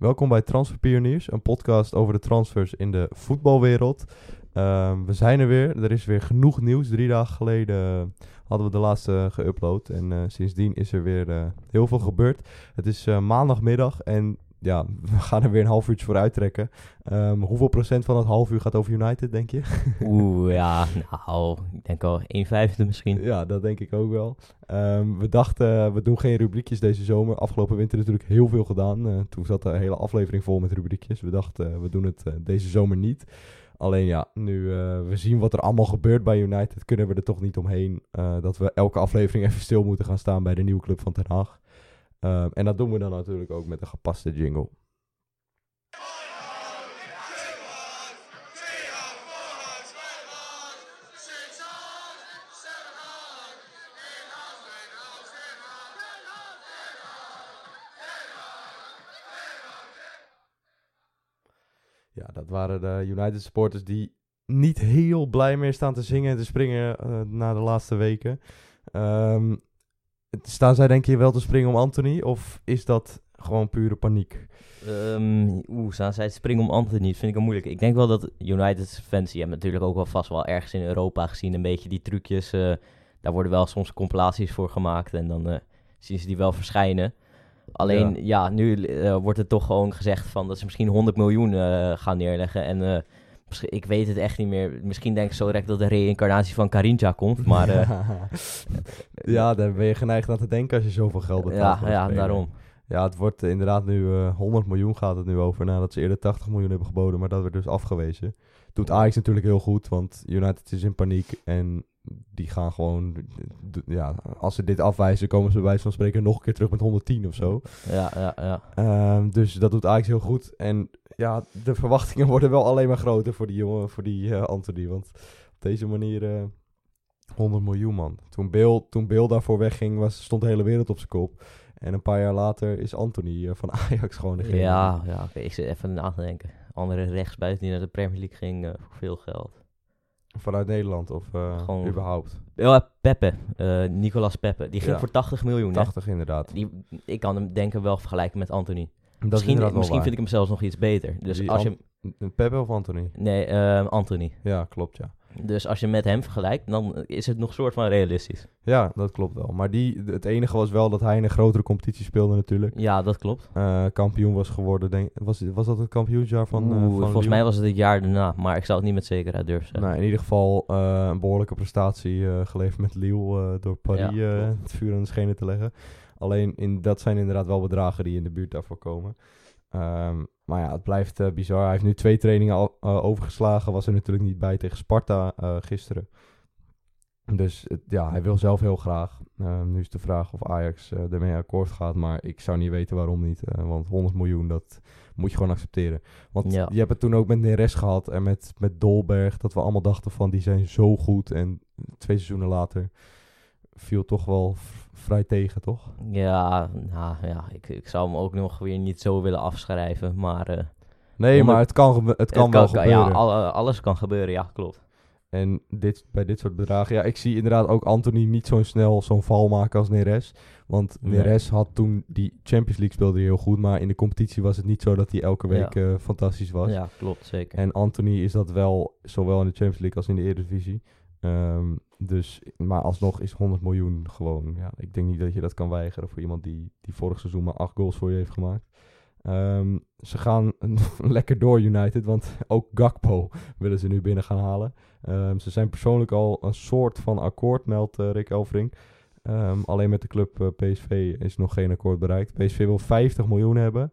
Welkom bij Transferpioniers, een podcast over de transfers in de voetbalwereld. Ehm, we zijn er weer, er is weer genoeg nieuws. Drie dagen geleden eh, hadden we de laatste geüpload en eh, sindsdien is er weer eh, heel veel gebeurd. Het is eh, maandagmiddag en ja, we gaan er weer een half uurtje voor uittrekken. Ehm, hoeveel procent van het half uur gaat over United, denk je? Oeh, ja, nou, ik denk al 1 vijfde misschien. Ja, dat denk ik ook wel. Ehm, we dachten, eh, we doen geen rubriekjes deze zomer. Afgelopen winter natuurlijk heel veel gedaan. Eh, toen zat de hele aflevering vol met rubriekjes. We dachten, eh, we doen het deze zomer niet. Alleen ja, nu we zien wat er allemaal gebeurt bij United, kunnen we er toch niet omheen dat we elke aflevering even stil moeten gaan staan bij de nieuwe club van Ten Haag. Ehm, en dat doen we dan natuurlijk ook met een gepaste jingle. Ja, dat waren de United supporters die niet heel blij meer staan te zingen en te springen eh, na de laatste weken. Ehm, staan zij denk je wel te springen om Anthony of is dat gewoon pure paniek? Ehm Oeh, staan zij te springen om Anthony? Dat vind ik wel moeilijk. Ik denk wel dat United fans, die hebben natuurlijk ook wel vast wel ergens in Europa gezien, een beetje die trucjes. eh, daar worden wel soms compilaties voor gemaakt en dan eh, zien ze die wel verschijnen. Alleen, ja, nu eh, wordt het toch gewoon gezegd van dat ze misschien 100 miljoen gaan neerleggen. En ik weet het echt niet meer. Misschien denk ik zo direct dat de reïncarnatie van Carinja komt. Maar eh, ja, daar ben je geneigd aan te denken als je zoveel geld betaalt. ja, ja, daarom. Ja, het wordt inderdaad nu eh 100 miljoen gaat het nu over. Nadat ze eerder 80 miljoen hebben geboden, maar dat werd dus afgewezen. Doet Ajax natuurlijk heel goed, want United is in paniek. En die gaan gewoon, ja, als ze dit afwijzen, komen ze bij wijze van spreken nog een keer terug met 110 of zo. Ja, ja, ja. Ehm, dus dat doet Ajax heel goed. En ja, de verwachtingen worden wel alleen maar groter voor die jongen, voor die eh, Anthony. Want op deze manier eh 100 miljoen man. Toen Bill, toen Bill daarvoor wegging, was, stond de hele wereld op zijn kop. En een paar jaar later is Anthony eh, van Ajax gewoon degene. Ja, ja ik zit even na te denken. Andere rechtsbuiten die naar de Premier League ging voor veel geld. Vanuit Nederland of Gewoon- überhaupt. Ja, Pepe, eh, Nicolas Pepe. Die ging Ja. voor 80 miljoen. Hè? 80 inderdaad. Die, ik kan hem denk ik wel vergelijken met Anthony. Dat misschien waar. vind ik hem zelfs nog iets beter. Dus Die als je... An- Pepe of Anthony? Nee, eh, Anthony. Ja, klopt ja. Dus als je met hem vergelijkt, dan is het nog soort van realistisch. Ja, dat klopt wel. Maar die, het enige was wel dat hij in een grotere competitie speelde natuurlijk. Ja, dat klopt. Eh, kampioen was geworden. Denk, was, was dat het kampioensjaar van, eh, Oeh, van volgens Lyon? mij was het het jaar daarna, maar ik zou het niet met zekerheid durven zeggen. Nou, in ieder geval eh, een behoorlijke prestatie geleverd met Lille door Paris Ja, het vuur aan de schenen te leggen. Alleen in, dat zijn inderdaad wel bedragen die in de buurt daarvoor komen. Ehm, maar ja, het blijft eh, bizar. Hij heeft nu twee trainingen al, eh, overgeslagen. Was er natuurlijk niet bij tegen Sparta eh, gisteren. Dus ja, hij wil zelf heel graag. Ehm, nu is de vraag of Ajax ermee akkoord gaat. Maar ik zou niet weten waarom niet. want 100 miljoen, dat moet je gewoon accepteren. Want Ja. je hebt het toen ook met Neres gehad en met, met Dolberg. Dat we allemaal dachten van die zijn zo goed. En twee seizoenen later viel toch wel vrij tegen, toch? Ja, nou ja, ik, ik zou hem ook nog weer niet zo willen afschrijven, maar... eh, Nee, maar het kan, gebe- het kan wel gebeuren. Ja, al- alles kan gebeuren, ja, klopt. En dit, bij dit soort bedragen, ja, ik zie inderdaad ook Anthony niet zo snel zo'n val maken als Neres. Want Nee. Neres had toen die Champions League speelde heel goed, maar in de competitie was het niet zo dat hij elke Ja. week eh, fantastisch was. Ja, klopt, zeker. En Anthony is dat wel, zowel in de Champions League als in de Eredivisie. Ehm dus, maar alsnog is 100 miljoen gewoon, ja, ik denk niet dat je dat kan weigeren voor iemand die, die vorig seizoen maar 8 goals voor je heeft gemaakt. Ehm, ze gaan lekker door United, want ook Gakpo willen ze nu binnen gaan halen. Ehm, ze zijn persoonlijk al een soort van akkoord, meldt eh, Rick Elfrink. Ehm, alleen met de club eh, PSV is nog geen akkoord bereikt. PSV wil 50 miljoen hebben.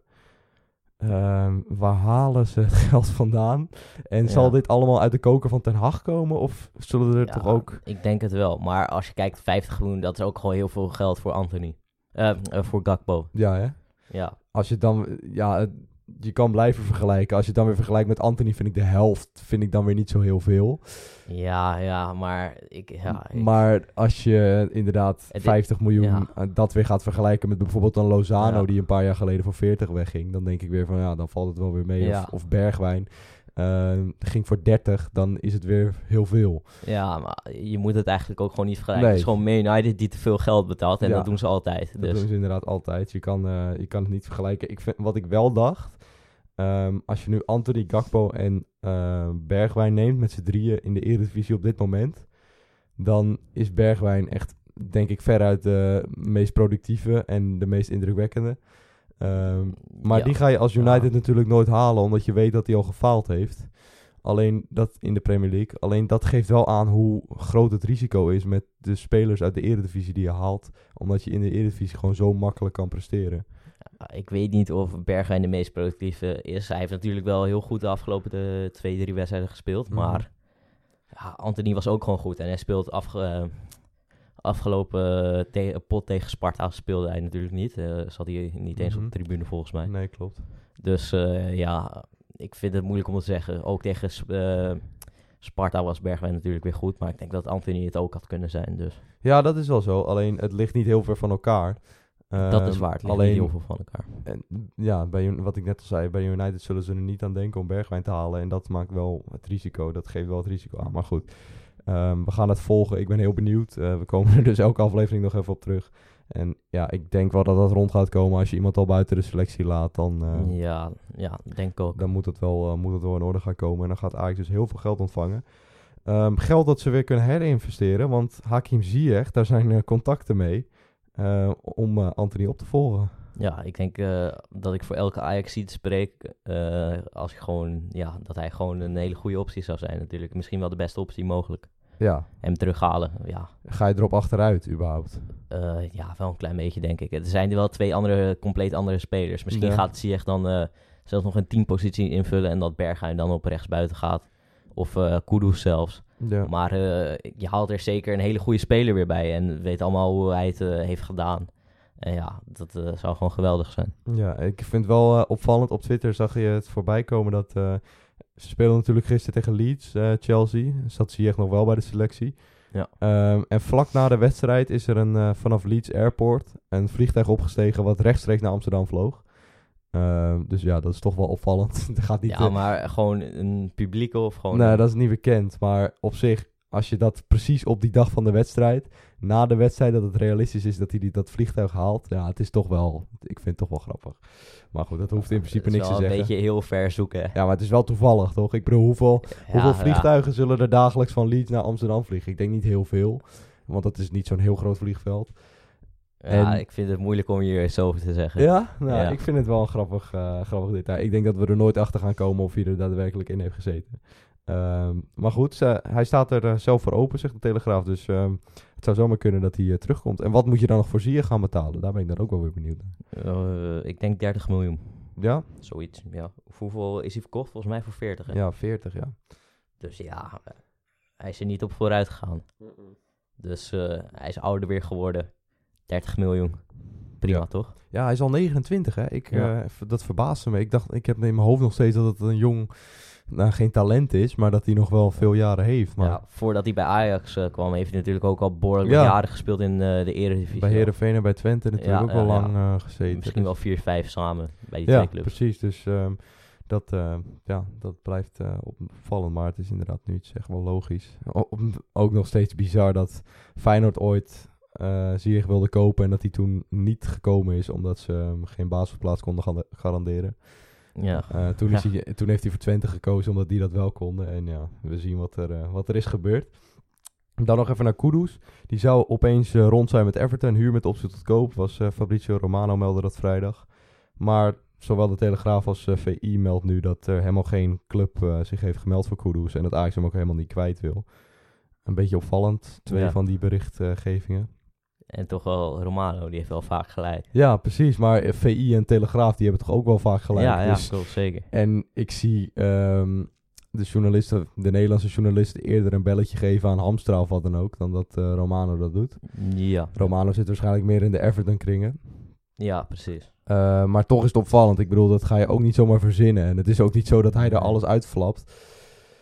Ehm, waar halen ze het geld vandaan? En Ja. zal dit allemaal uit de koker van Ten Hag komen? Of zullen er Ja, toch ook... Ik denk het wel, maar als je kijkt, 50 miljoen, dat is ook gewoon heel veel geld voor Anthony. Eh, eh, voor Gakpo, Ja, hè? ja. Als je dan... Ja, je kan blijven vergelijken. Als je het dan weer vergelijkt met Anthony, vind ik de helft vind ik dan weer niet zo heel veel. Ja, ja, maar ik... Ja, ik- Maar als je inderdaad Het- 50 miljoen ja. eh, dat weer gaat vergelijken met bijvoorbeeld een Lozano Ja. die een paar jaar geleden voor 40 wegging, dan denk ik weer van ja, dan valt het wel weer mee. Of Bergwijn. Ehm, ging voor 30, dan is het weer heel veel. Ja, maar je moet het eigenlijk ook gewoon niet vergelijken. Nee. Het is gewoon Man United die te veel geld betaalt en Ja. dat doen ze altijd. Dat Dus doen ze inderdaad altijd. Je kan, eh, je kan het niet vergelijken. Ik vind, wat ik wel dacht, ehm, als je nu Anthony Gakpo en eh, Bergwijn neemt met z'n drieën in de Eredivisie op dit moment, dan is Bergwijn echt, denk ik, veruit de meest productieve en de meest indrukwekkende. Ehm, maar ja. die ga je als United Ja. natuurlijk nooit halen, omdat je weet dat hij al gefaald heeft. Alleen dat in de Premier League. Alleen dat geeft wel aan hoe groot het risico is met de spelers uit de Eredivisie die je haalt. Omdat je in de Eredivisie gewoon zo makkelijk kan presteren. Ik weet niet of Bergwijn de meest productieve is. Hij heeft natuurlijk wel heel goed de afgelopen de twee, drie wedstrijden gespeeld. Mhm. Maar ja, Anthony was ook gewoon goed. En hij speelt afge, eh, afgelopen te- pot tegen Sparta speelde hij natuurlijk niet. Eh zat hij niet eens Mhm. op de tribune volgens mij. Nee, klopt. Dus eh, ja, ik vind het moeilijk om te zeggen. Ook tegen Sp- eh, Sparta was Bergwijn natuurlijk weer goed. Maar ik denk dat Anthony het ook had kunnen zijn. Dus Ja, dat is wel zo. Alleen het ligt niet heel ver van elkaar. dat is Ehm, waar. Het ligt alleen, niet heel veel van elkaar. En, ja, bij, wat ik net al zei, bij United zullen ze er niet aan denken om Bergwijn te halen. En dat maakt wel het risico. Dat geeft wel het risico aan. Maar goed, ehm, we gaan het volgen. Ik ben heel benieuwd. Eh, we komen er dus elke aflevering nog even op terug. En ja, ik denk wel dat dat rond gaat komen. Als je iemand al buiten de selectie laat, dan, eh, Ja, ja, denk ook. dan moet, het wel, eh, moet het wel in orde gaan komen. En dan gaat Ajax dus heel veel geld ontvangen. Ehm, geld dat ze weer kunnen herinvesteren. Want Hakim Ziyech, daar zijn contacten mee. om Anthony op te volgen. Ja, ik denk dat ik voor elke ajax ziet spreek. eh, als ik gewoon, ja, dat hij gewoon een hele goede optie zou zijn natuurlijk. Misschien wel de beste optie mogelijk. Ja, Hem terughalen, ja. ga je erop achteruit überhaupt? Eh, ja, wel een klein beetje denk ik. Er zijn er wel twee andere, compleet andere spelers. Misschien Ja. gaat Ziyech dan eh, zelfs nog een teampositie invullen en dat Berghuis dan op rechtsbuiten gaat. Of eh Kudus zelfs. Ja. Maar je haalt er zeker een hele goede speler weer bij. En weet allemaal hoe hij het heeft gedaan. En ja, dat zou gewoon geweldig zijn. Ja, ik vind wel opvallend. Op Twitter zag je het voorbij komen dat... ze speelden natuurlijk gisteren tegen Leeds, eh, Chelsea. Zat Ziyech nog wel bij de selectie. Ja. Ehm, en vlak na de wedstrijd is er een, eh, vanaf Leeds Airport een vliegtuig opgestegen... wat rechtstreeks naar Amsterdam vloog. Ehm, dus ja, dat is toch wel opvallend. Het gaat niet... Ja, eh, maar gewoon een publieke of gewoon... nee, dat is niet bekend. Maar op zich, als je dat precies op die dag van de wedstrijd... na de wedstrijd dat het realistisch is dat hij die, dat vliegtuig haalt... ja, het is toch wel... ik vind het toch wel grappig. Maar goed, dat hoeft in principe Het niks te zeggen. een beetje heel ver zoeken. Ja, maar het is wel toevallig, toch? Ik bedoel, hoeveel, hoeveel Ja, vliegtuigen zullen er dagelijks van Leeds naar Amsterdam vliegen? Ik denk niet heel veel, want dat is niet zo'n heel groot vliegveld. Ja, En- ik vind het moeilijk om hier iets over te zeggen. Ja? Nou, Ja. ik vind het wel een grappig, eh, grappig detail. Ik denk dat we er nooit achter gaan komen of hij er daadwerkelijk in heeft gezeten. Ehm, maar goed, ze- hij staat er eh, zelf voor open, zegt de Telegraaf. Dus ehm, het zou zomaar kunnen dat hij eh, terugkomt. En wat moet je dan nog voor Zier gaan betalen? Daar ben ik dan ook wel weer benieuwd naar. Eh, ik denk 30 miljoen. Ja? Zoiets, ja. Of Hoeveel is hij verkocht? Volgens mij voor 40, hè? Ja, 40, ja. Dus ja, hij is er niet op vooruit gegaan. Dus eh, hij is ouder weer geworden. 30 miljoen. Prima, Ja. toch? Ja, hij is al 29, hè? Ik, Ja. eh, dat verbaasde me. Ik dacht, ik heb in mijn hoofd nog steeds dat het een jong, nou geen talent is, maar dat hij nog wel veel jaren heeft. Maar Ja, voordat hij bij Ajax eh, kwam, heeft hij natuurlijk ook al behoorlijk Ja. jaren gespeeld in eh, de Eredivisie. bij Herenveen en bij Twente natuurlijk Ja, ook wel ja, ja. lang eh, gezeten. Misschien wel 4, 5 samen bij die ja, twee clubs. precies. Dus ehm, dat, ja, dat blijft opvallend, maar het is inderdaad nu iets echt wel logisch. O- ook nog steeds bizar dat Feyenoord ooit Ziyech wilde kopen en dat hij toen niet gekomen is omdat ze hem geen basisplaats konden ga- garanderen. Ja. Eh, toen, is Ja. hij, toen heeft hij voor Twente gekozen omdat die dat wel konden. En ja, we zien wat er, eh, wat er is gebeurd. Dan nog even naar Kudus. Die zou opeens eh, rond zijn met Everton. Huur met optie tot koop. Was Fabrizio Romano meldde dat vrijdag. Maar zowel de Telegraaf als VI meldt nu dat er helemaal geen club zich heeft gemeld voor Kudus. En dat Ajax hem ook helemaal niet kwijt wil. Een beetje opvallend. Twee Ja. van die berichtgevingen. En toch wel Romano, die heeft wel vaak gelijk. Ja, precies. Maar VI en Telegraaf die hebben toch ook wel vaak gelijk. ja, ja, Dus klopt, zeker. En ik zie ehm, de journalisten, de Nederlandse journalisten eerder een belletje geven aan Hamstra of wat dan ook, dan dat eh, Romano dat doet. Ja. Romano zit waarschijnlijk meer in de Everton kringen. Ja, precies. Eh, maar toch is het opvallend. Ik bedoel, dat ga je ook niet zomaar verzinnen. En het is ook niet zo dat hij er alles uitflapt.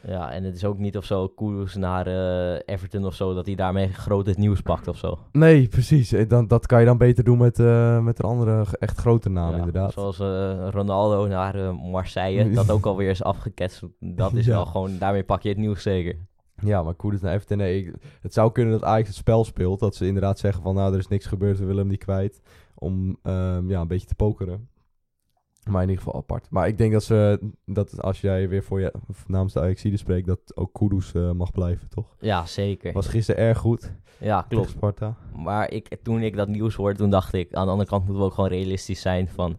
Ja, en het is ook niet of zo Kudus naar eh, Everton of zo, dat hij daarmee groot het nieuws pakt of zo. Nee, precies. Dan, dat kan je dan beter doen met, eh, met een andere echt grote naam, Ja, inderdaad. Zoals eh, Ronaldo naar Marseille, dat ook alweer is afgeketst. Dat is Ja. wel gewoon, daarmee pak je het nieuws zeker. Ja, maar Koeders naar Everton, nee. ik- het zou kunnen dat Ajax het spel speelt. Dat ze inderdaad zeggen van, nou, er is niks gebeurd, we willen hem niet kwijt. Om ehm, ja, een beetje te pokeren. Maar in ieder geval apart. Maar ik denk dat ze, dat als jij weer voor je namens de Ajaxide spreekt, dat ook Kudus eh, mag blijven, toch? Ja, zeker. Was gisteren erg goed Ja, klopt. Sparta. Maar ik, toen ik dat nieuws hoorde, toen dacht ik, aan de andere kant moeten we ook gewoon realistisch zijn van...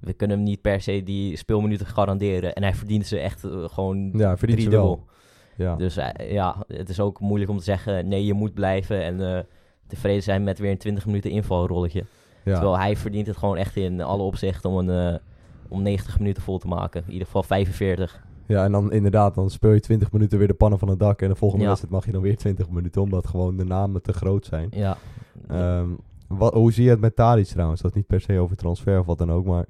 We kunnen hem niet per se die speelminuten garanderen. En hij verdient ze echt eh, gewoon Ja, verdient ze wel. driedubbel. Ja. Dus eh, ja, het is ook moeilijk om te zeggen, nee, je moet blijven en tevreden zijn met weer een 20 minuten invalrolletje. ja. Terwijl hij verdient het gewoon echt in alle opzichten om, een, om 90 minuten vol te maken. In ieder geval 45. Ja, en dan inderdaad, dan speel je 20 minuten weer de pannen van het dak. En de volgende Ja. wedstrijd mag je dan weer 20 minuten, omdat gewoon de namen te groot zijn. Ja, Ehm, wat, hoe zie je het met Tadic trouwens? Dat is niet per se over transfer of wat dan ook, maar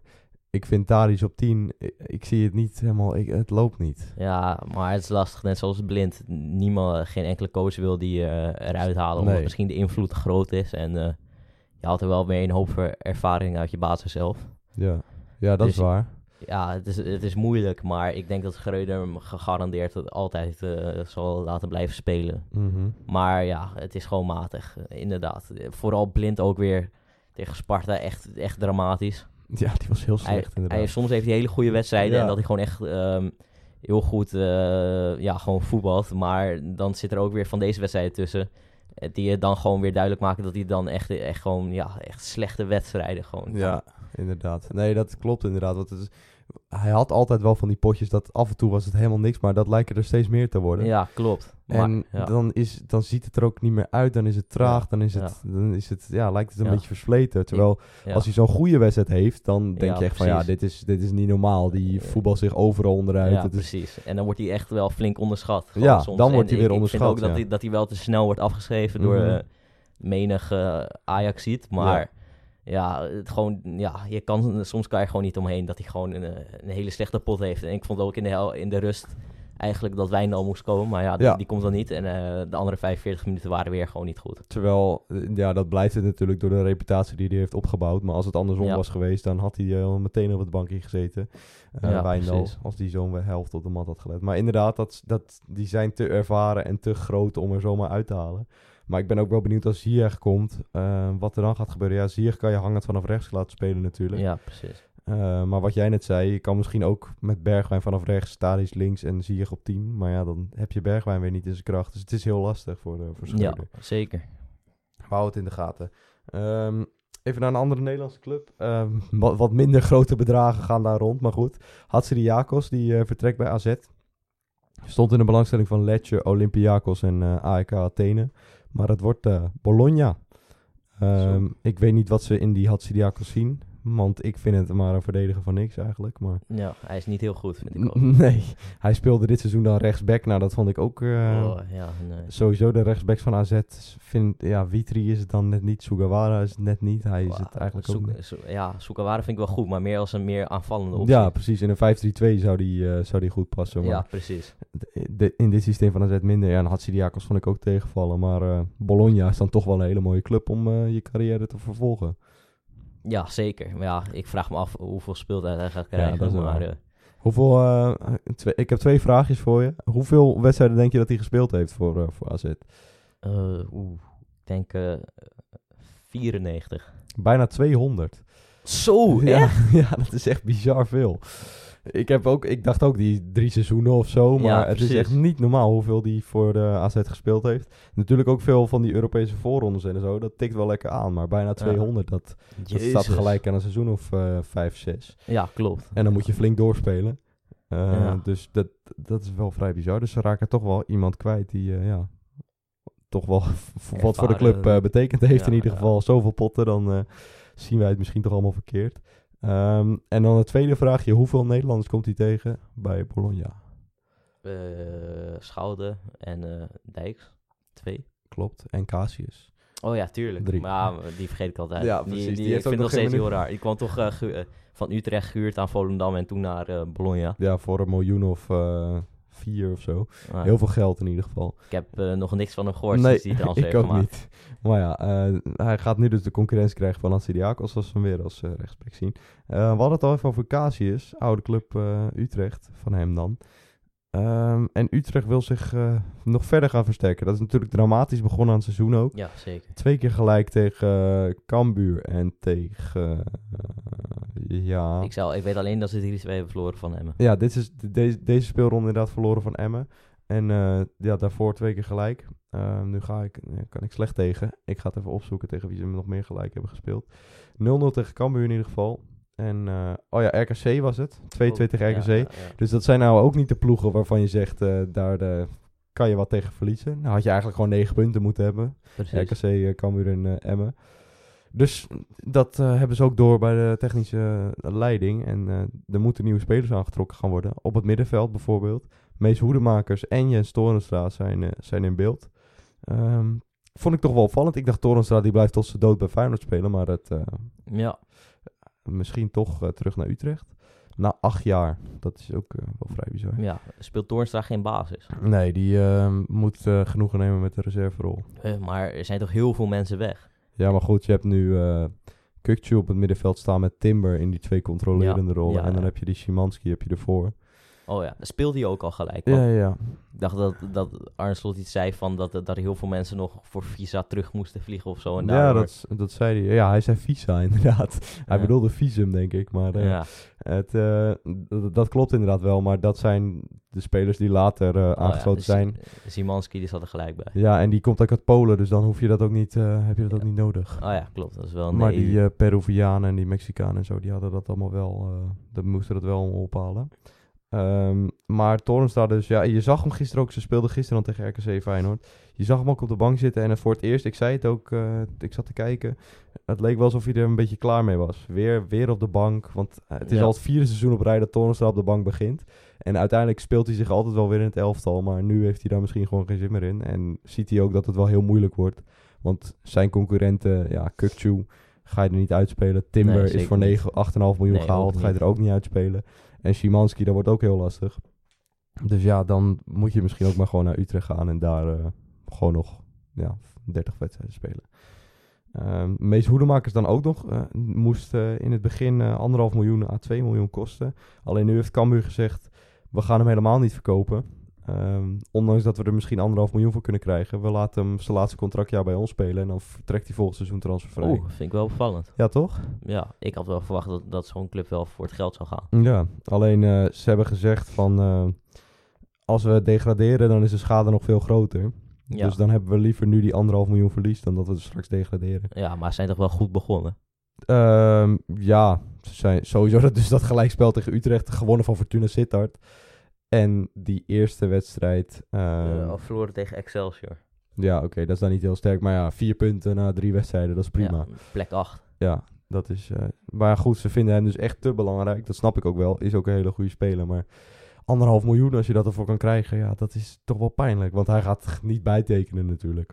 ik vind Tadic op 10, ik, ik zie het niet helemaal, ik, het loopt niet. ja, maar het is lastig, net zoals blind. Niemand, geen enkele coach wil die eh, eruit halen, omdat misschien de invloed te groot is. En eh, je haalt er wel weer een hoop ervaring uit je basis zelf. Ja, ja dat Dus- is waar. Ja, het is, het is moeilijk, maar ik denk dat Schreuder hem gegarandeerd het altijd eh, zal laten blijven spelen. Mhm. Maar ja, het is gewoon matig, eh, inderdaad. Vooral blind ook weer tegen Sparta, echt, echt dramatisch. Ja, die was heel Hij, slecht inderdaad. hij, soms heeft hij hele goede wedstrijden Ja. en dat hij gewoon echt ehm, heel goed eh, ja, gewoon voetbalt. Maar dan zit er ook weer van deze wedstrijden tussen. Die je dan gewoon weer duidelijk maken dat hij dan echt, echt gewoon, ja, echt slechte wedstrijden gewoon. Ja, inderdaad. Nee, dat klopt inderdaad. Want het is, hij had altijd wel van die potjes dat af en toe was het helemaal niks, maar dat lijken er steeds meer te worden. Ja, klopt. Maar, En ja. dan, is, dan ziet het er ook niet meer uit, dan is het traag, dan is het, dan is het, ja, lijkt het een beetje versleten. Terwijl als hij zo'n goede wedstrijd heeft, dan denk je echt van ja, dit is, dit is niet normaal. Die Eh, voetbal zich overal onderuit. Ja, is, precies. En dan wordt hij echt wel flink onderschat. Ja, soms. dan En wordt hij ik- weer Ik vind onderschat, ook dat, hij, dat hij wel te snel wordt afgeschreven door Mhm. eh, menig eh, Ajax ziet. Maar ja, het gewoon, ja je kan, soms kan je gewoon niet omheen dat hij gewoon een, eh, een hele slechte pot heeft. En ik vond ook in de, in de rust eigenlijk dat Wijndal moest komen. Maar ja, die, Ja. die komt dan niet. En eh, de andere 45 minuten waren weer gewoon niet goed. Terwijl, eh, ja, dat blijft het natuurlijk door de reputatie die hij heeft opgebouwd. Maar als het andersom Ja. was geweest, dan had hij al meteen op het bankje gezeten. Uh, Ja, Wijndal, als die zo'n helft op de mat had gelet. Maar inderdaad, dat, dat, die zijn te ervaren en te groot om er zomaar uit te halen. Maar ik ben ook wel benieuwd als Ziyech komt, eh, wat er dan gaat gebeuren. Ja, Ziyech kan je hangend vanaf rechts laten spelen natuurlijk. Ja, precies. Eh, maar wat jij net zei, je kan misschien ook met Bergwijn vanaf rechts, Stadis links en Ziyech op 10. Maar ja, dan heb je Bergwijn weer niet in zijn kracht. Dus het is heel lastig voor, de voor Ja, zeker. Hou het in de gaten. Ehm, even naar een andere Nederlandse club. Ehm, wat, wat minder grote bedragen gaan daar rond, maar goed. Hatziriakos, die eh, vertrekt bij AZ. Stond in de belangstelling van Lecce, Olympiakos en eh AEK Athene. Maar het wordt eh, Bologna. Ehm, ik weet niet wat ze in die Hatziriakos zien. Want ik vind het maar een verdediger van niks eigenlijk. Maar Ja, hij is niet heel goed, vind ik ook. nee, hij speelde dit seizoen dan rechtsback. Nou, dat vond ik ook... eh, Oh, ja, nee. Sowieso de rechtsbacks van AZ. Vind, ja, Witri is het dan net niet. Sugawara is het net niet. Hij is het eigenlijk ook niet. Ja, Sukawara vind ik wel goed, maar meer als een meer aanvallende optie. Ja, precies. In een 5-3-2 zou die, eh, zou die goed passen. Maar ja, precies. de- de- in dit systeem van AZ minder. Ja, en Hatsidiakos vond ik ook tegenvallen. Maar eh, Bologna is dan toch wel een hele mooie club om je carrière te vervolgen. Ja, zeker. Maar ja, ik vraag me af hoeveel speeltijd hij gaat krijgen. maar eh, Hoeveel, eh, twee- ik heb twee vraagjes voor je. Hoeveel wedstrijden denk je dat hij gespeeld heeft voor, eh, voor AZ? oeh, ik denk eh 94. Bijna 200. Zo, ja, echt? ja, dat is echt bizar veel. Ik, heb ook, ik dacht ook die drie seizoenen of zo. Maar Ja, het is echt niet normaal hoeveel die voor de AZ gespeeld heeft. Natuurlijk ook veel van die Europese voorrondes en zo. Dat tikt wel lekker aan. Maar bijna 200, dat, dat staat gelijk aan een seizoen of eh 5, 6. Ja, klopt. En dan moet je flink doorspelen. Eh, Ja. Dus dat, dat is wel vrij bizar. Dus ze raken toch wel iemand kwijt die eh, ja, toch wel wat voor de club eh, betekend heeft. In ieder geval zoveel potten, dan eh, zien wij het misschien toch allemaal verkeerd. Ehm, en dan het tweede vraagje. Hoeveel Nederlanders komt hij tegen bij Bologna? Eh Schouder en eh Dijks. Twee. Klopt. En Casius. Oh ja, tuurlijk. Drie. Maar ja, die vergeet ik altijd. Ja, precies. Die, Die ik vind het nog nog steeds heel raar. Die kwam toch eh, van Utrecht gehuurd aan Volendam en toen naar Bologna. Ja, voor een miljoen of vier of zo. Ah, Heel veel geld in ieder geval. Ik heb eh, nog niks van hem gehoord nee, sinds die transfer ik heeft ook gemaakt. niet. Maar ja, eh, hij gaat nu dus de concurrentie krijgen van Hatsidiakos als we hem weer als uh, rechtsback zien. We hadden het al even over Casius, oude club Utrecht, van hem dan. Um, en Utrecht wil zich uh, nog verder gaan versterken. Dat is natuurlijk dramatisch begonnen aan het seizoen ook. Ja, zeker. Twee keer gelijk tegen uh, Cambuur en tegen... Uh, ja... Ik, zou, ik weet alleen dat ze 3-2 hebben verloren van Emmen. Ja, dit is de, deze, deze speelronde inderdaad verloren van Emmen. En ja, daarvoor twee keer gelijk. Uh, nu ga ik, kan ik slecht tegen. Ik ga het even opzoeken tegen wie ze nog meer gelijk hebben gespeeld. 0-0 tegen Cambuur in ieder geval. En, uh, oh ja, RKC was het. 2-2 oh, tegen RKC. Ja, ja, ja. Dus dat zijn nou ook niet de ploegen waarvan je zegt, uh, daar de, kan je wat tegen verliezen. Nou had je eigenlijk gewoon 9 punten moeten hebben. Precies. RKC, uh, Cambuur en uh, Emmen. Dus dat hebben ze ook door bij de technische leiding. En er moeten nieuwe spelers aangetrokken gaan worden. Op het middenveld bijvoorbeeld. Mees Hoedemakers en Jens Torenstra zijn, zijn in beeld. Um, vond ik toch wel opvallend. Ik dacht Torenstra die blijft tot zijn dood bij Feyenoord spelen. Maar dat... ja misschien toch uh, terug naar Utrecht. Na acht jaar. Dat is ook uh, wel vrij bizar. Ja, speelt Toornstra geen basis? Nee, die uh, moet genoegen nemen met de reserverol. maar er zijn toch heel veel mensen weg? Ja, maar goed, je hebt nu Kukcu op het middenveld staan met Timber in die twee controlerende ja, rollen. Ja, en dan heb je die Szymanski heb je ervoor. Oh ja, speelt hij ook al gelijk. Ja, ja. Ik dacht dat, dat Arne Slot iets zei van dat, dat er heel veel mensen nog voor visa terug moesten vliegen of zo. En ja, dat, dat zei hij. Ja, hij zei visa inderdaad. Hij bedoelde visum, denk ik. Maar uh, ja. het, uh, dat, klopt inderdaad wel. Maar dat zijn de spelers die later uh, aangesloten oh, ja, zijn. Simanski, die zat er gelijk bij. Ja, en die komt ook uit Polen. Dus dan hoef je dat ook niet, heb je dat ook niet nodig. Oh ja, klopt. Dat is wel maar nee. die Peruvianen en die Mexicanen en zo, die hadden dat allemaal wel... dat moesten dat wel ophalen. Um, maar Torenstra dus, ja, je zag hem gisteren ook, ze speelden gisteren dan tegen RKC Feyenoord. Je zag hem ook op de bank zitten en voor het eerst, ik zei het ook, uh, ik zat te kijken, het leek wel alsof hij er een beetje klaar mee was. Weer, weer op de bank, want het is Ja. al het vierde seizoen op rij dat Torenstra op de bank begint. En uiteindelijk speelt hij zich altijd wel weer in het elftal, maar nu heeft hij daar misschien gewoon geen zin meer in. En ziet hij ook dat het wel heel moeilijk wordt, want zijn concurrenten, ja, Kukcu, ga je er niet uitspelen. Timber Nee, is voor niet. 9, 8,5 miljoen Nee, gehaald, ga je er ook niet uitspelen. En Szymanski, dat wordt ook heel lastig. Dus ja, dan moet je misschien ook maar gewoon naar Utrecht gaan en daar eh, gewoon nog ja, 30 wedstrijden spelen. Ehm Mees Hoedemakers dan ook nog. eh, moest eh, in het begin anderhalf miljoen à 2 miljoen kosten. Alleen nu heeft Cambuur gezegd, we gaan hem helemaal niet verkopen. Ehm, ondanks dat we er misschien anderhalf miljoen voor kunnen krijgen. We laten hem zijn laatste contractjaar bij ons spelen. En dan vertrekt hij volgend seizoen transfervrij. Oeh, vind ik wel opvallend. Ja, toch? Ja, ik had wel verwacht dat, dat zo'n club wel voor het geld zou gaan. Ja, alleen eh, ze hebben gezegd van... eh, als we degraderen, dan is de schade nog veel groter. Ja. Dus dan hebben we liever nu die anderhalf miljoen verlies... dan dat we straks degraderen. Ja, maar ze zijn toch wel goed begonnen. Ehm, ja, ze zijn sowieso dat, dus dat gelijkspel tegen Utrecht... gewonnen van Fortuna Sittard. En die eerste wedstrijd... ehm, Eh, of verloren tegen Excelsior. ja, oké, dat is dan niet heel sterk. Maar ja, vier punten na drie wedstrijden, dat is prima. Ja, plek 8. Ja, dat is. eh, maar goed, ze vinden hem dus echt te belangrijk. Dat snap ik ook wel. Is ook een hele goede speler. Maar anderhalf miljoen, als je dat ervoor kan krijgen, ja, dat is toch wel pijnlijk. Want hij gaat niet bijtekenen natuurlijk.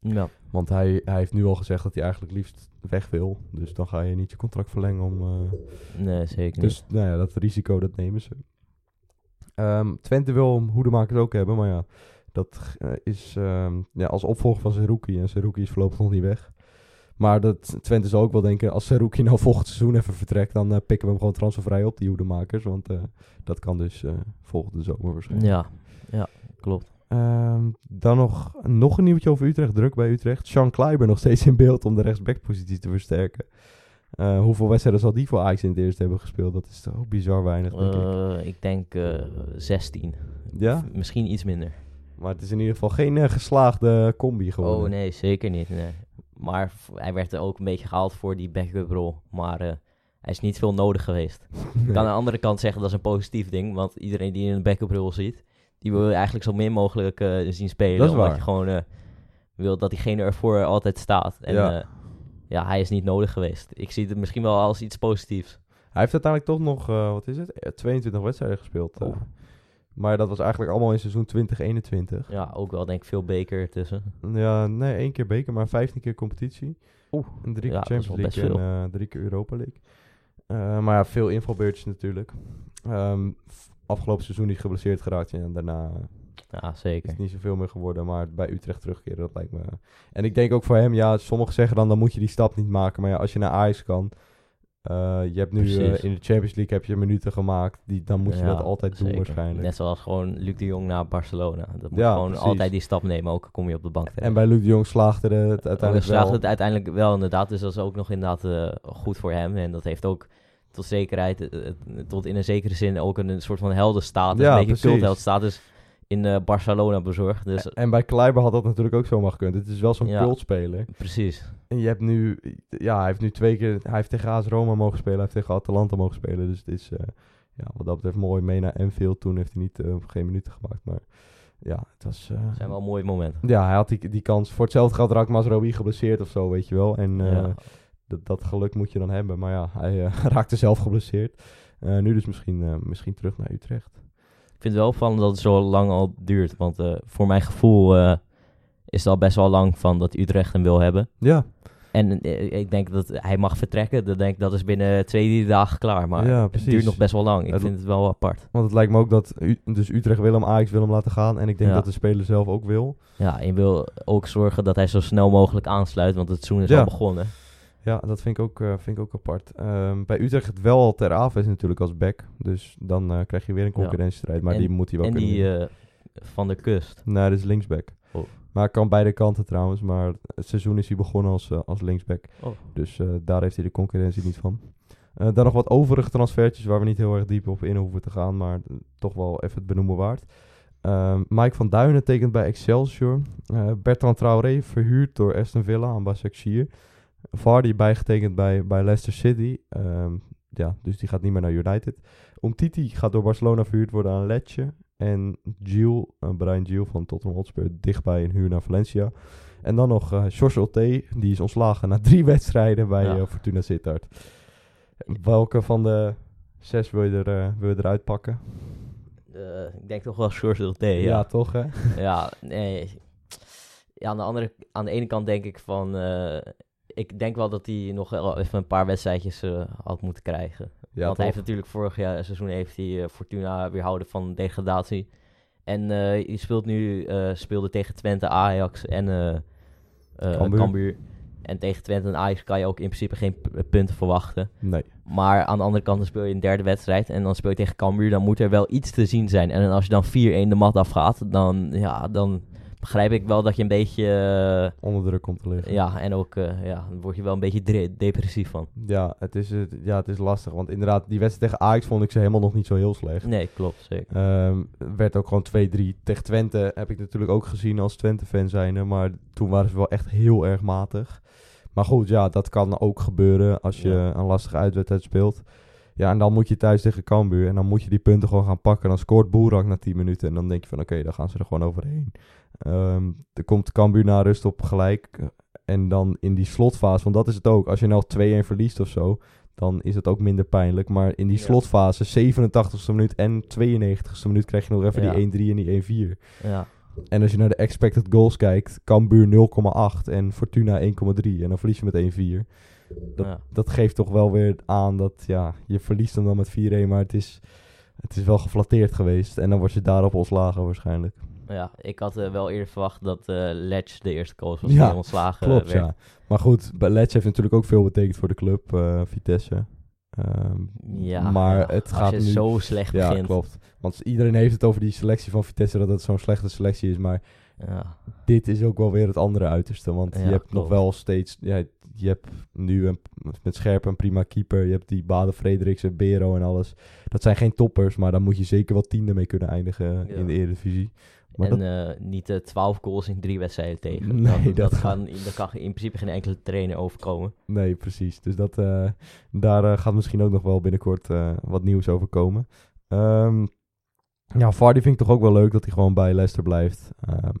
Ja. Want hij, hij heeft nu al gezegd dat hij eigenlijk liefst weg wil. Dus dan ga je niet je contract verlengen om. eh, Nee, zeker dus nou ja, dat risico, dat nemen ze. Ehm, Twente wil Hoedemakers ook hebben, maar ja, dat eh, is ehm, ja, als opvolger van Seruki. En Seruki is voorlopig nog niet weg. Maar dat Twente zal ook wel denken, als Seruki nou volgend seizoen even vertrekt, dan eh, pikken we hem gewoon transfervrij op, die Hoedemakers. Want eh, dat kan dus volgende zomer waarschijnlijk. Ja, ja, klopt. Ehm, dan nog, nog een nieuwtje over Utrecht, druk bij Utrecht. Sean Kleiber nog steeds in beeld om de rechtsbackpositie te versterken. Eh, hoeveel wedstrijden zal die voor Ajax in het eerste hebben gespeeld? Dat is toch ook bizar weinig, denk ik. Eh, ik denk eh 16. Ja? Misschien iets minder. Maar het is in ieder geval geen geslaagde combi geworden. Oh nee, zeker niet. Nee. Maar hij werd er ook een beetje gehaald voor die backup rol. Maar hij is niet veel nodig geweest. Nee. Ik kan aan de andere kant zeggen dat is een positief ding. Want iedereen die een backup rol ziet, die wil je eigenlijk zo min mogelijk zien spelen. Dat is omdat je gewoon wil dat diegene ervoor altijd staat. En Ja. Ja. hij is niet nodig geweest. Ik zie het misschien wel als iets positiefs. Hij heeft uiteindelijk toch nog, eh, wat is het, Eh, 22 wedstrijden gespeeld. eh. Oh. Maar dat was eigenlijk allemaal in seizoen 2021. Ja, ook wel denk ik veel beker tussen. Ja, nee, één keer beker, maar 15 keer competitie. Oeh, En drie keer ja, Champions League en eh, drie keer Europa League. Eh, maar ja, veel invalbeurtjes natuurlijk. Ehm, afgelopen seizoen niet geblesseerd geraakt. En daarna Ja, is zeker. het niet zoveel meer geworden. Maar bij Utrecht terugkeren, dat lijkt me... En ik denk ook voor hem, ja, sommigen zeggen dan, dan moet je die stap niet maken. Maar ja, als je naar Ajax kan... eh, je hebt nu eh, in de Champions League heb je minuten gemaakt. Die, dan moet je Ja, dat altijd doen zeker. waarschijnlijk. Net zoals gewoon Luc de Jong naar Barcelona. Dat moet Ja, gewoon precies. altijd die stap nemen, ook kom je op de bank terecht. En bij Luc de Jong slaagde het uiteindelijk Oh, slaagt wel. het uiteindelijk wel inderdaad. Dus dat is ook nog inderdaad eh, goed voor hem. En dat heeft ook tot zekerheid, eh, eh, tot in een zekere zin ook een, soort van heldenstatus. Ja, een beetje cultheldstatus in eh, Barcelona bezorgd. Dus En bij Kleiber had dat natuurlijk ook zomaar gekund. Het is wel zo'n Ja. cultspeler. precies. En je hebt nu... Ja, hij heeft nu twee keer... Hij heeft tegen AS Roma mogen spelen. Hij heeft tegen Atalanta mogen spelen. Dus het is... eh, ja, wat dat betreft mooi mee naar Enfield. Toen heeft hij niet, eh, geen minuten gemaakt. Maar ja, het was... Dat zijn wel mooie momenten. ja, hij had die, die kans. Voor hetzelfde geld raakt Mazraoui geblesseerd of zo, weet je wel. En Ja. dat, dat geluk moet je dan hebben. Maar ja, hij raakte zelf geblesseerd. Nu dus misschien, misschien terug naar Utrecht. Ik vind het wel opvallend dat het zo lang al duurt. Want eh, voor mijn gevoel eh, is het al best wel lang van dat Utrecht hem wil hebben. Ja, En eh, ik denk dat hij mag vertrekken. Dan denk ik dat is binnen twee, drie dagen klaar. Maar Ja, het duurt nog best wel lang. Ik Het- vind het wel apart. want het lijkt me ook dat U- dus Utrecht wil hem, Ajax wil hem laten gaan. En ik denk Ja. dat de speler zelf ook wil. Ja, en je wil ook zorgen dat hij zo snel mogelijk aansluit. Want het seizoen is Ja. al begonnen. Ja, dat vind ik ook, eh, vind ik ook apart. Ehm, bij Utrecht het wel al ter af is natuurlijk als back. Dus dan eh, krijg je weer een concurrentiestrijd. Maar En- die moet hij wel En kunnen die winnen. eh, van de kust. Nee, dat is linksback. Oh. Maar kan beide kanten trouwens. Maar het seizoen is hij begonnen als, als linksback. Oh. Dus daar heeft hij de concurrentie niet van. Dan nog wat overige transfertjes waar we niet heel erg diep op in hoeven te gaan. Maar toch wel even het benoemen waard. Ehm, Mike van Duinen tekent bij Excelsior. Bertrand Traoré verhuurd door Aston Villa aan Başakşehir. Vardy bijgetekend bij, bij Leicester City. Ehm, ja, dus die gaat niet meer naar United. Umtiti gaat door Barcelona verhuurd worden aan Lecce. En Gilles, eh, Brian Gilles van Tottenham Hotspur, dichtbij een huur naar Valencia. En dan nog eh George Olte, die is ontslagen na drie wedstrijden bij Ja. eh, Fortuna Sittard. Welke van de zes wil je, er, wil je eruit pakken? Ik denk toch wel George. Ja, Ja, toch hè? ja. nee. Ja, aan de, andere, aan de ene kant denk ik van... eh, ik denk wel dat hij nog wel even een paar wedstrijdjes eh, had moeten krijgen. Ja, Want hij heeft natuurlijk vorig jaar seizoen heeft hij eh, Fortuna weerhouden van degradatie. En eh hij speelt nu, eh, speelde tegen Twente, Ajax en eh eh, Cambuur. Cambuur. En tegen Twente en Ajax kan je ook in principe geen punten verwachten. Nee. Maar aan de andere kant dan speel je een derde wedstrijd en dan speel je tegen Cambuur. Dan moet er wel iets te zien zijn. En als je dan 4-1 de mat afgaat, dan, ja, dan begrijp ik wel dat je een beetje... eh, Onder druk komt te liggen. ja, en ook eh, ja, dan word je wel een beetje depressief van. Ja, het is, ja, het is lastig. Want inderdaad, die wedstrijd tegen Ajax vond ik ze helemaal nog niet zo heel slecht. Nee, klopt, zeker. Ehm, werd ook gewoon 2-3. Tegen Twente heb ik natuurlijk ook gezien als Twente-fan zijnde. Maar toen waren ze wel echt heel erg matig. Maar goed, ja, dat kan ook gebeuren als je Ja. een lastige uitwedstrijd speelt. Ja, en dan moet je thuis tegen Cambuur. En dan moet je die punten gewoon gaan pakken. Dan scoort Boerak na 10 minuten. En dan denk je van, oké, dan gaan ze er gewoon overheen. Ehm er komt Cambuur na rust op gelijk. En dan in die slotfase, want dat is het ook. Als je nou 2-1 verliest of zo, dan is het ook minder pijnlijk. Maar in die Ja. slotfase, 87ste minuut en 92ste minuut, krijg je nog even Ja. die 1-3 en die 1-4. Ja, En als je naar de expected goals kijkt, Cambuur 0,8 en Fortuna 1,3. En dan verlies je met 1-4. Dat, ja. dat geeft toch wel weer aan dat, ja, je verliest hem dan met 4-1, maar het is, het is wel geflatteerd geweest. En dan word je daarop ontslagen waarschijnlijk. Ja, ik had eh, wel eerder verwacht dat eh Ledge de eerste coach was Ja, die ontslagen Klopt, werd. ja. Maar goed, Letch heeft natuurlijk ook veel betekend voor de club, eh, Vitesse. Ehm, Ja, maar ja, het gaat nu... zo slecht Ja, begint. klopt. Want iedereen heeft het over die selectie van Vitesse, dat het zo'n slechte selectie is. Maar Ja, dit is ook wel weer het andere uiterste. Want je hebt nog wel steeds... Ja, je hebt nu een, met Scherp een prima keeper. Je hebt die Baden Frederiksen, Bero en alles. Dat zijn geen toppers, maar dan moet je zeker wel tiende mee kunnen eindigen in de Eredivisie. Maar en dat, eh, niet eh 12 goals in drie wedstrijden tegen. Nee, dat, dat, dat- kan, dat kan in principe geen enkele trainer overkomen. nee, precies. Dus dat, eh, daar gaat misschien ook nog wel binnenkort wat nieuws over komen. Ehm, ja, Vardy vind ik toch ook wel leuk dat hij gewoon bij Leicester blijft. Ehm,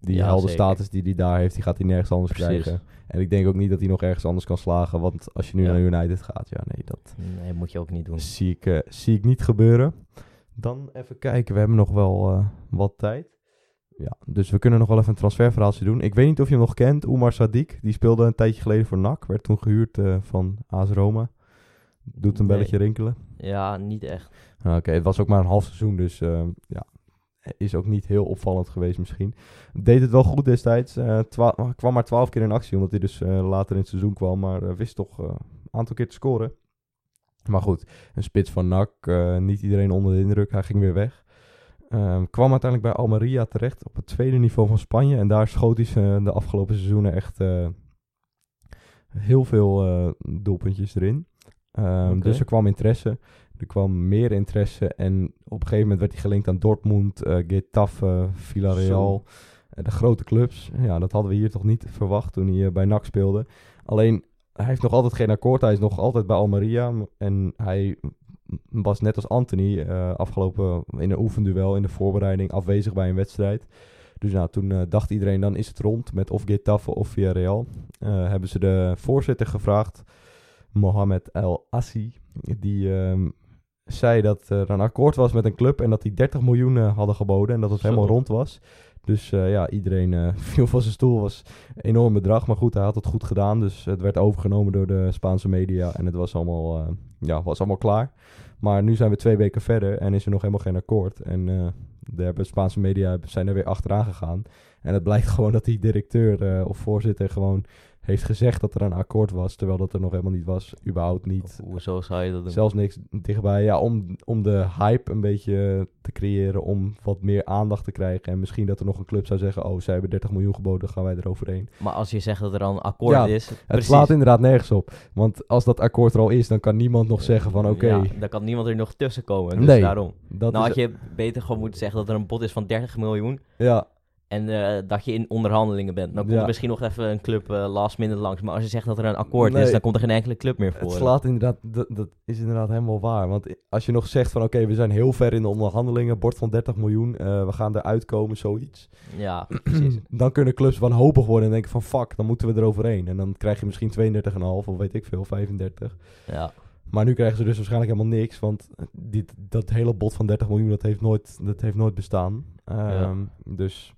die Ja, heldenstatus die hij daar heeft, die gaat hij nergens anders Precies. krijgen. En ik denk ook niet dat hij nog ergens anders kan slagen. Want als je nu Ja. naar United gaat, ja nee, dat Nee, moet je ook niet doen. zie ik, zie ik niet gebeuren. Dan even kijken, we hebben nog wel wat tijd. Ja, dus we kunnen nog wel even een transferverhaaltje doen. Ik weet niet of je hem nog kent, Oumar Sadiq. Die speelde een tijdje geleden voor NAC. Werd toen gehuurd eh, van AS Roma. Doet een Nee. belletje rinkelen. Ja, niet echt. Oké, het was ook maar een half seizoen, dus ehm, ja, is ook niet heel opvallend geweest misschien. Deed het wel goed destijds. twa- kwam maar twaalf keer in actie, omdat hij dus eh, later in het seizoen kwam. Maar wist toch een aantal keer te scoren. Maar goed, een spits van NAC. niet iedereen onder de indruk. Hij ging weer weg. Ehm, kwam uiteindelijk bij Almeria terecht op het tweede niveau van Spanje. En daar schoot hij ze de afgelopen seizoenen echt eh, heel veel eh, doelpuntjes erin. Ehm. Dus er kwam interesse. Er kwam meer interesse. En op een gegeven moment werd hij gelinkt aan Dortmund, eh Getafe, Villarreal. De grote clubs. Ja, dat hadden we hier toch niet verwacht toen hij bij NAC speelde. Alleen, hij heeft nog altijd geen akkoord. Hij is nog altijd bij Almeria. En hij was net als Anthony eh, afgelopen in een oefenduel in de voorbereiding afwezig bij een wedstrijd. Dus nou, toen eh, dacht iedereen, dan is het rond met of Getafe of Villarreal. Eh hebben ze de voorzitter gevraagd, Mohamed El Assi. Die ehm, zei dat er een akkoord was met een club en dat die 30 miljoen hadden geboden en dat het Zo. helemaal rond was. Dus eh, ja, iedereen eh, viel van zijn stoel. was een enorm bedrag. Maar goed, hij had het goed gedaan. Dus het werd overgenomen door de Spaanse media. En het was allemaal, eh, ja, was allemaal klaar. Maar nu zijn we twee weken verder en is er nog helemaal geen akkoord. En de hebben Spaanse media zijn er weer achteraan gegaan. En het blijkt gewoon dat die directeur of voorzitter gewoon heeft gezegd dat er een akkoord was. Terwijl dat er nog helemaal niet was. Überhaupt niet. Hoezo zou je dat doen? Zelfs niks dichtbij. Ja, om, om de hype een beetje te creëren. Om wat meer aandacht te krijgen. En misschien dat er nog een club zou zeggen: Oh, zij hebben 30 miljoen geboden, gaan wij eroverheen. Maar als je zegt dat er dan een akkoord Ja, is, Het precies. slaat inderdaad nergens op. Want als dat akkoord er al is, dan kan niemand nog zeggen: van oké, Ja, dan kan niemand er nog tussen komen. Dus Nee, daarom. dat nou had je beter gewoon moeten zeggen dat er een bod is van 30 miljoen. Ja, En eh, dat je in onderhandelingen bent. Dan komt Ja. er misschien nog even een club eh, last minute langs. Maar als je zegt dat er een akkoord Nee. is, dan komt er geen enkele club meer voor. het slaat inderdaad. Dat, dat is inderdaad helemaal waar. Want als je nog zegt: van oké, we zijn heel ver in de onderhandelingen. Bord van 30 miljoen, eh, we gaan eruit komen, zoiets. Ja, precies. dan kunnen clubs wanhopig worden en denken: van fuck, dan moeten we eroverheen. En dan krijg je misschien 32,5 of weet ik veel, 35. ja. Maar nu krijgen ze dus waarschijnlijk helemaal niks. Want dit, dat hele bod van 30 miljoen, dat heeft nooit, dat heeft nooit bestaan. Ehm, Dus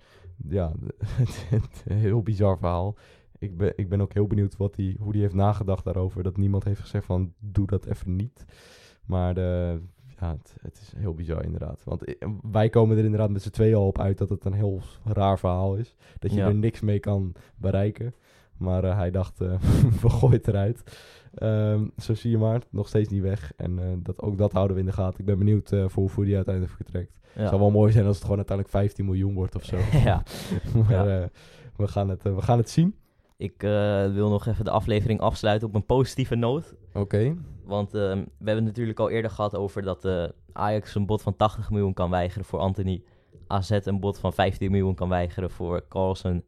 ja, het, het, een heel bizar verhaal. Ik ben, ik ben ook heel benieuwd wat die, hoe die heeft nagedacht daarover. Dat niemand heeft gezegd van, doe dat even niet. Maar de, ja, het, het is heel bizar inderdaad. Want i- wij komen er inderdaad met z'n tweeën al op uit dat het een heel raar verhaal is. Dat je Ja. er niks mee kan bereiken. Maar eh, hij dacht, eh, we gooien het eruit. Ehm, zo zie je maar, nog steeds niet weg. En eh, dat, ook dat houden we in de gaten. Ik ben benieuwd voor hoeveel die uiteindelijk vertrekt. Het Ja. zou wel mooi zijn als het gewoon uiteindelijk 15 miljoen wordt of zo. ja. maar Ja. we, gaan het, we gaan het zien. Ik wil nog even de aflevering afsluiten op een positieve noot. Oké. Want ehm, we hebben het natuurlijk al eerder gehad over dat Ajax een bod van 80 miljoen kan weigeren voor Anthony. AZ een bod van 15 miljoen kan weigeren voor Carlsen.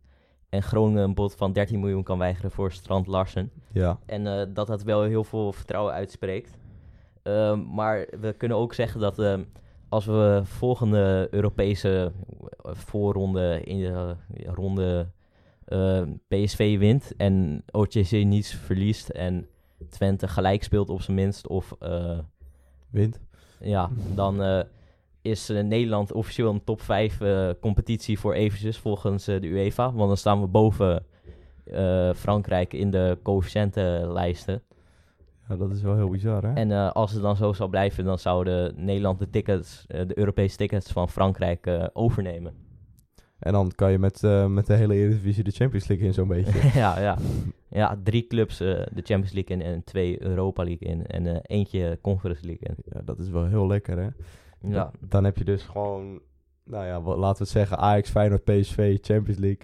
En Groningen een bod van 13 miljoen kan weigeren voor Strand Larsen. Ja. En eh, dat dat wel heel veel vertrouwen uitspreekt. Ehm, maar we kunnen ook zeggen dat ehm, als we volgende Europese eh, voorronde in de eh, ronde PSV wint en OTC niets verliest en Twente gelijk speelt op zijn minst of Wint. ja, dan is eh, Nederland officieel een top 5 eh, competitie voor eventjes volgens eh, de UEFA. Want dan staan we boven Frankrijk in de coëfficiëntenlijsten. Ja, dat is wel heel bizar, hè? En als het dan zo zou blijven, dan zouden Nederland de tickets, de Europese tickets van Frankrijk overnemen. En dan kan je met, met de hele Eredivisie de Champions League in zo'n beetje. ja, ja. ja, drie clubs de Champions League in en twee Europa League in en eentje Conference League in. ja, dat is wel heel lekker, hè? Ja, Dan, heb je dus gewoon, nou ja, wat, laten we het zeggen, Ajax, Feyenoord, PSV, Champions League.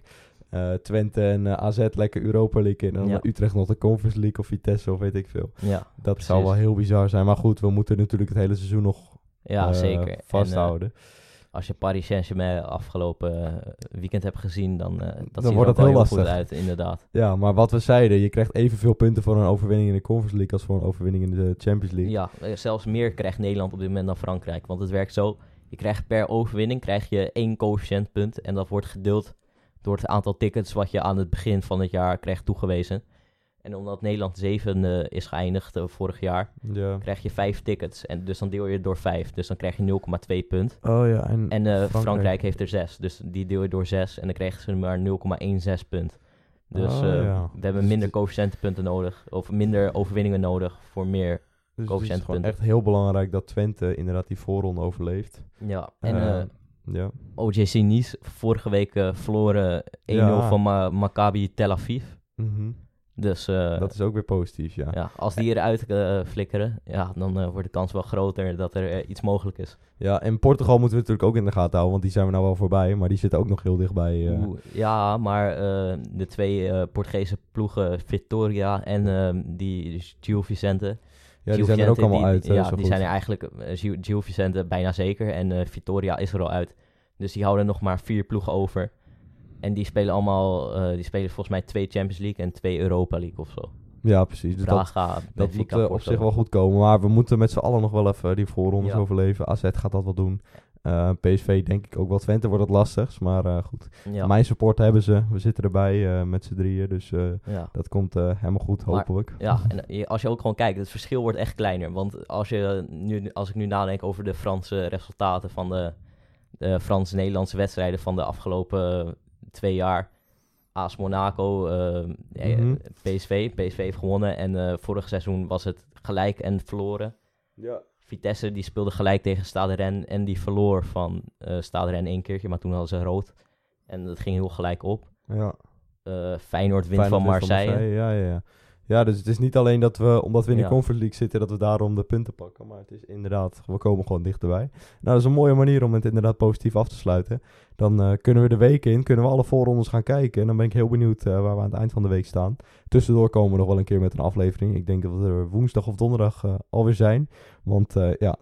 eh, Twente en eh, AZ lekker Europa League in. En dan Ja. Utrecht nog de Conference League of Vitesse of weet ik veel. ja, Dat Precies. zou wel heel bizar zijn. Maar goed, we moeten natuurlijk het hele seizoen nog ja eh, zeker. En, vasthouden. Als je Paris Saint-Germain afgelopen eh, weekend hebt gezien, dan, eh dat Dan ziet er wordt het heel goed lastig. uit, inderdaad. ja, maar wat we zeiden, je krijgt evenveel punten voor een overwinning in de Conference League als voor een overwinning in de Champions League. Ja, eh, zelfs meer krijgt Nederland op dit moment dan Frankrijk. Want het werkt zo, je krijgt per overwinning krijg je één coëfficiëntpunt. En dat wordt gedeeld door het aantal tickets wat je aan het begin van het jaar krijgt toegewezen. En omdat Nederland zevende is geëindigd eh, vorig jaar, Ja. krijg je vijf tickets. En dus dan deel je het door vijf. Dus dan krijg je 0,2 punt. Oh ja, en, En eh, Frankrijk. Frankrijk. heeft er zes. Dus die deel je door zes. En dan krijgen ze maar 0,16 punt. Dus Oh, eh, ja. we hebben Dus minder coëfficiëntenpunten nodig. Of minder overwinningen nodig voor meer Dus het is gewoon echt heel belangrijk dat Twente inderdaad die voorronde overleeft. Ja, en Eh, eh, ja. OJC Nice vorige week verloren 1-0 Ja. van Ma- Maccabi Tel Aviv. Mhm. Dus eh, dat is ook weer positief, ja. ja, als die eruit eh, flikkeren, ja, dan eh, wordt de kans wel groter dat er iets mogelijk is. Ja, en Portugal moeten we natuurlijk ook in de gaten houden, want die zijn we nou wel voorbij, maar die zitten ook nog heel dichtbij. Oeh, ja, maar de twee Portugese ploegen, Vitoria en ehm, die Gil Vicente. ja, die zijn er ook allemaal die- uit. eh, Ja, die goed. zijn er eigenlijk, Gil, Gil Vicente bijna zeker en Vitoria is er al uit. Dus die houden nog maar vier ploegen over. En die spelen allemaal, eh, die spelen volgens mij twee Champions League en twee Europa League of zo. Ja, precies. Dus dat, Braga, dat moet eh, op zich wel goed komen. Maar we moeten met z'n allen nog wel even die voorrondes Ja. overleven. AZ gaat dat wel doen. Eh, PSV denk ik ook wel. Twente wordt het lastigst. Maar goed, Ja, mijn support hebben ze. We zitten erbij met z'n drieën. Dus ja. dat komt helemaal goed, Maar- hopelijk. Ja, en je- als je ook gewoon kijkt, het verschil wordt echt kleiner. Want als, je nu, als ik nu nadenk over de Franse resultaten van de, de Frans-Nederlandse wedstrijden van de afgelopen twee jaar. AS Monaco, eh, nee, Mhm. PSV. PSV heeft gewonnen en eh, vorig seizoen was het gelijk en verloren. Ja. Vitesse die speelde gelijk tegen Stade Rennes en die verloor van eh Stade Rennes één keertje, maar toen hadden ze rood. En dat ging heel gelijk op. ja. Eh Feyenoord wint Feyenoord van wint Marseille. Ja, ja, ja. Ja, dus het is niet alleen dat we, omdat we in de Ja. Conference League zitten, dat we daarom de punten pakken. Maar het is inderdaad, we komen gewoon dichterbij. Nou, dat is een mooie manier om het inderdaad positief af te sluiten. Dan eh, kunnen we de week in, kunnen we alle voorrondes gaan kijken. En dan ben ik heel benieuwd eh, waar we aan het eind van de week staan. Tussendoor komen we nog wel een keer met een aflevering. Ik denk dat we er woensdag of donderdag eh, alweer zijn. Want ja,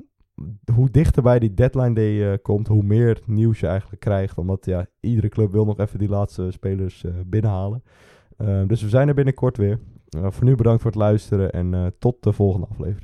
hoe dichter bij die deadline day komt, hoe meer nieuws je eigenlijk krijgt. Omdat ja, iedere club wil nog even die laatste spelers binnenhalen. Dus we zijn er binnenkort weer. Eh, voor nu bedankt voor het luisteren en eh, tot de volgende aflevering.